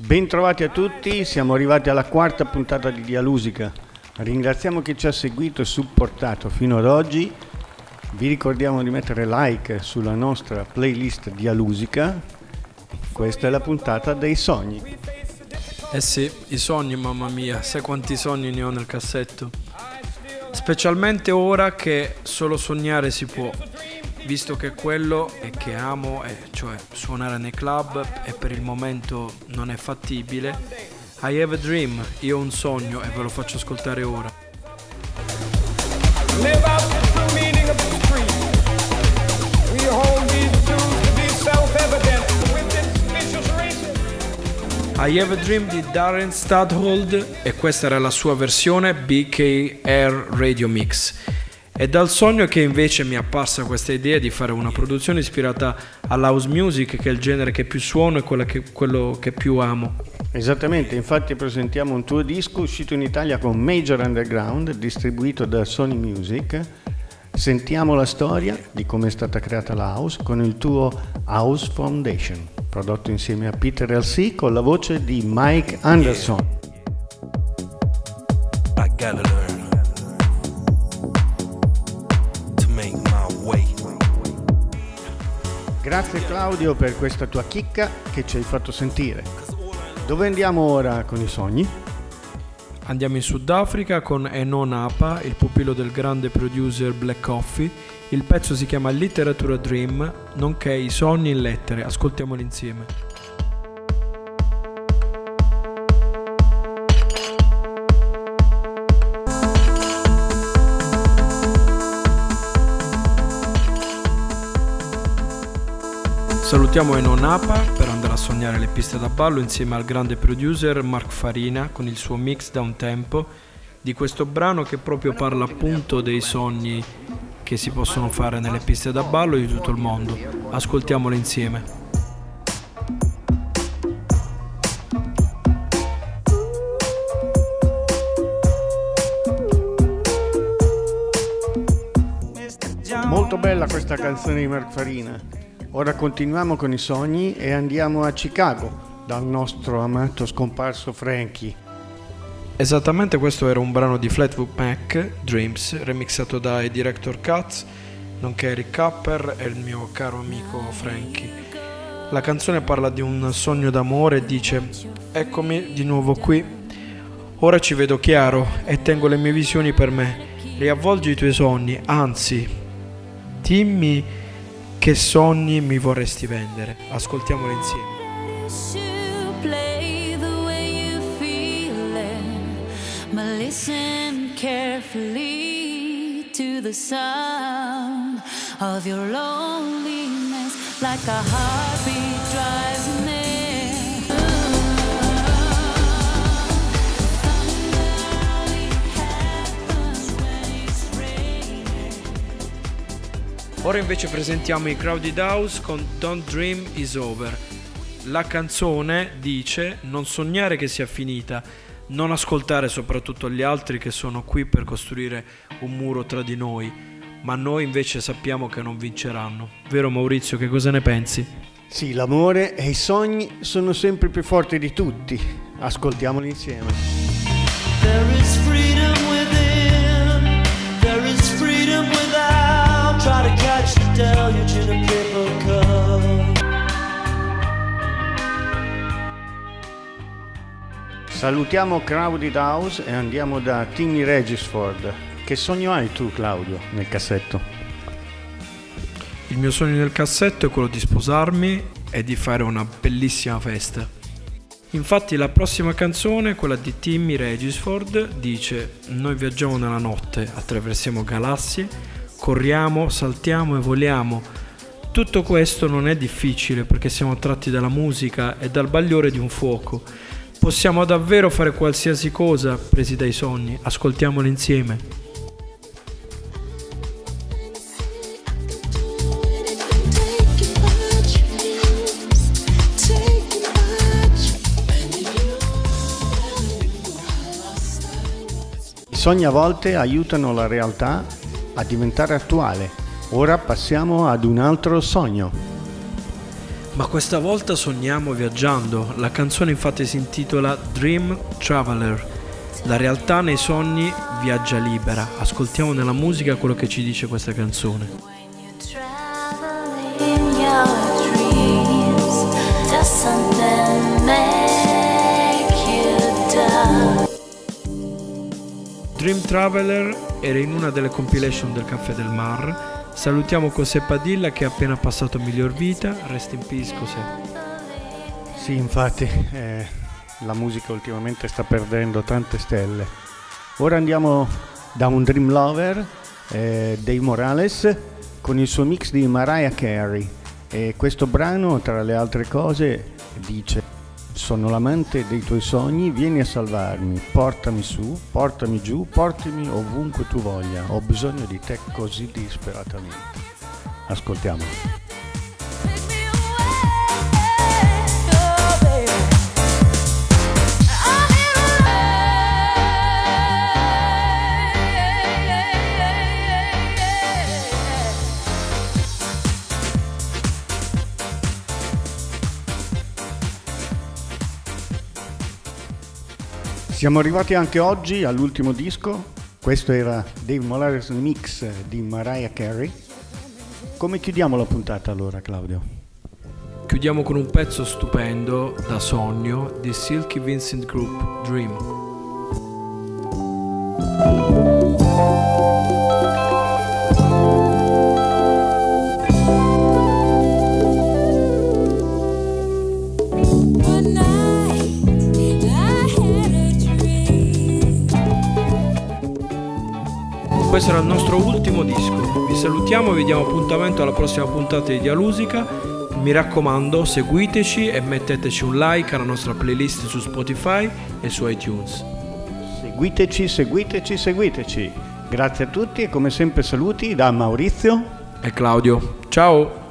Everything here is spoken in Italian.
Bentrovati a tutti, siamo arrivati alla quarta puntata di Dialusica. Ringraziamo chi ci ha seguito e supportato fino ad oggi. Vi ricordiamo di mettere like sulla nostra playlist Dialusica. Questa è la puntata dei sogni. Eh sì, i sogni, mamma mia, sai quanti sogni ne ho nel cassetto? Specialmente ora che solo sognare si può visto che quello che amo è cioè suonare nei club e per il momento non è fattibile. I have a dream, io ho un sogno e ve lo faccio ascoltare ora. Live out the true meaning of the street. We hold these truths to be self-evident I Have a Dream di Darren Studhold e questa era la sua versione BKR Radio Mix. È dal sogno che invece mi è apparsa questa idea di fare una produzione ispirata all'house music, che è il genere che più suono e che, quello che più amo. Esattamente, infatti presentiamo un tuo disco uscito in Italia con Major Underground, distribuito da Sony Music. Sentiamo la storia di come è stata creata la house con il tuo House Foundation, prodotto insieme a Peter LC con la voce di Mike Anderson. Yeah. Grazie Claudio per questa tua chicca che ci hai fatto sentire. Dove andiamo ora con i sogni? Andiamo in Sudafrica con Eno Napa, il pupillo del grande producer Black Coffee. Il pezzo si chiama Literatura Dream, nonché I sogni in lettere. Ascoltiamoli insieme. Salutiamo Eno Napa per andare a sognare le piste da ballo insieme al grande producer Mark Farina con il suo mix da un tempo di questo brano che proprio parla appunto dei sogni che si possono fare nelle piste da ballo di tutto il mondo. Ascoltiamolo insieme. Molto bella questa canzone di Mark Farina. Ora continuiamo con i sogni e andiamo a Chicago dal nostro amato scomparso Frankie. Esattamente questo era un brano di Flatwood Mac, Dreams, remixato dai Director Cuts, nonché Eric Capper e il mio caro amico Frankie. La canzone parla di un sogno d'amore e dice Eccomi di nuovo qui, ora ci vedo chiaro e tengo le mie visioni per me. Riavvolgi i tuoi sogni, anzi, dimmi che sogni mi vorresti vendere? Ascoltiamolo insieme. Listen carefully to the sound of your loneliness like a heartbeat drives me. Ora invece presentiamo i Crowded House con Don't Dream Is Over. La canzone dice non sognare che sia finita, non ascoltare soprattutto gli altri che sono qui per costruire un muro tra di noi, ma noi invece sappiamo che non vinceranno. Vero Maurizio, che cosa ne pensi? Sì, l'amore e i sogni sono sempre più forti di tutti. Ascoltiamoli insieme. There is freedom within, there is freedom without. Try to deluge in a paper cup. Salutiamo Crowded House e andiamo da Timmy Regisford. Che sogno hai tu, Claudio, nel cassetto? Il mio sogno nel cassetto è quello di sposarmi e di fare una bellissima festa. Infatti la prossima canzone, quella di Timmy Regisford, dice Noi viaggiamo nella notte, attraversiamo galassie, corriamo, saltiamo e voliamo. Tutto questo non è difficile perché siamo attratti dalla musica e dal bagliore di un fuoco. Possiamo davvero fare qualsiasi cosa presi dai sogni, ascoltiamolo insieme. I sogni a volte aiutano la realtà a diventare attuale. Ora passiamo ad un altro sogno. Ma questa volta sogniamo viaggiando. La canzone infatti si intitola Dream Traveler. La realtà nei sogni viaggia libera. Ascoltiamo nella musica quello che ci dice questa canzone. Dream Traveler era in una delle compilation del Caffè del Mar Salutiamo José Padilla che ha appena passato miglior vita. Rest in peace, José. Sì, infatti, eh, la musica ultimamente sta perdendo tante stelle. Ora andiamo da un Dream Lover, eh, Dave Morales, con il suo mix di Mariah Carey. E questo brano, tra le altre cose, dice sono l'amante dei tuoi sogni, vieni a salvarmi, portami su, portami giù, portami ovunque tu voglia, ho bisogno di te così disperatamente. Ascoltiamo. Siamo arrivati anche oggi all'ultimo disco, questo era Dave Molares Mix di Mariah Carey. Come chiudiamo la puntata allora Claudio? Chiudiamo con un pezzo stupendo da sogno di Silky Vincent Group, Dream. Questo era il nostro ultimo disco. Vi salutiamo e vi diamo appuntamento alla prossima puntata di Dialusica. Mi raccomando, seguiteci e metteteci un like alla nostra playlist su Spotify e su iTunes. Seguiteci, seguiteci, seguiteci. Grazie a tutti e come sempre saluti da Maurizio e Claudio. Ciao!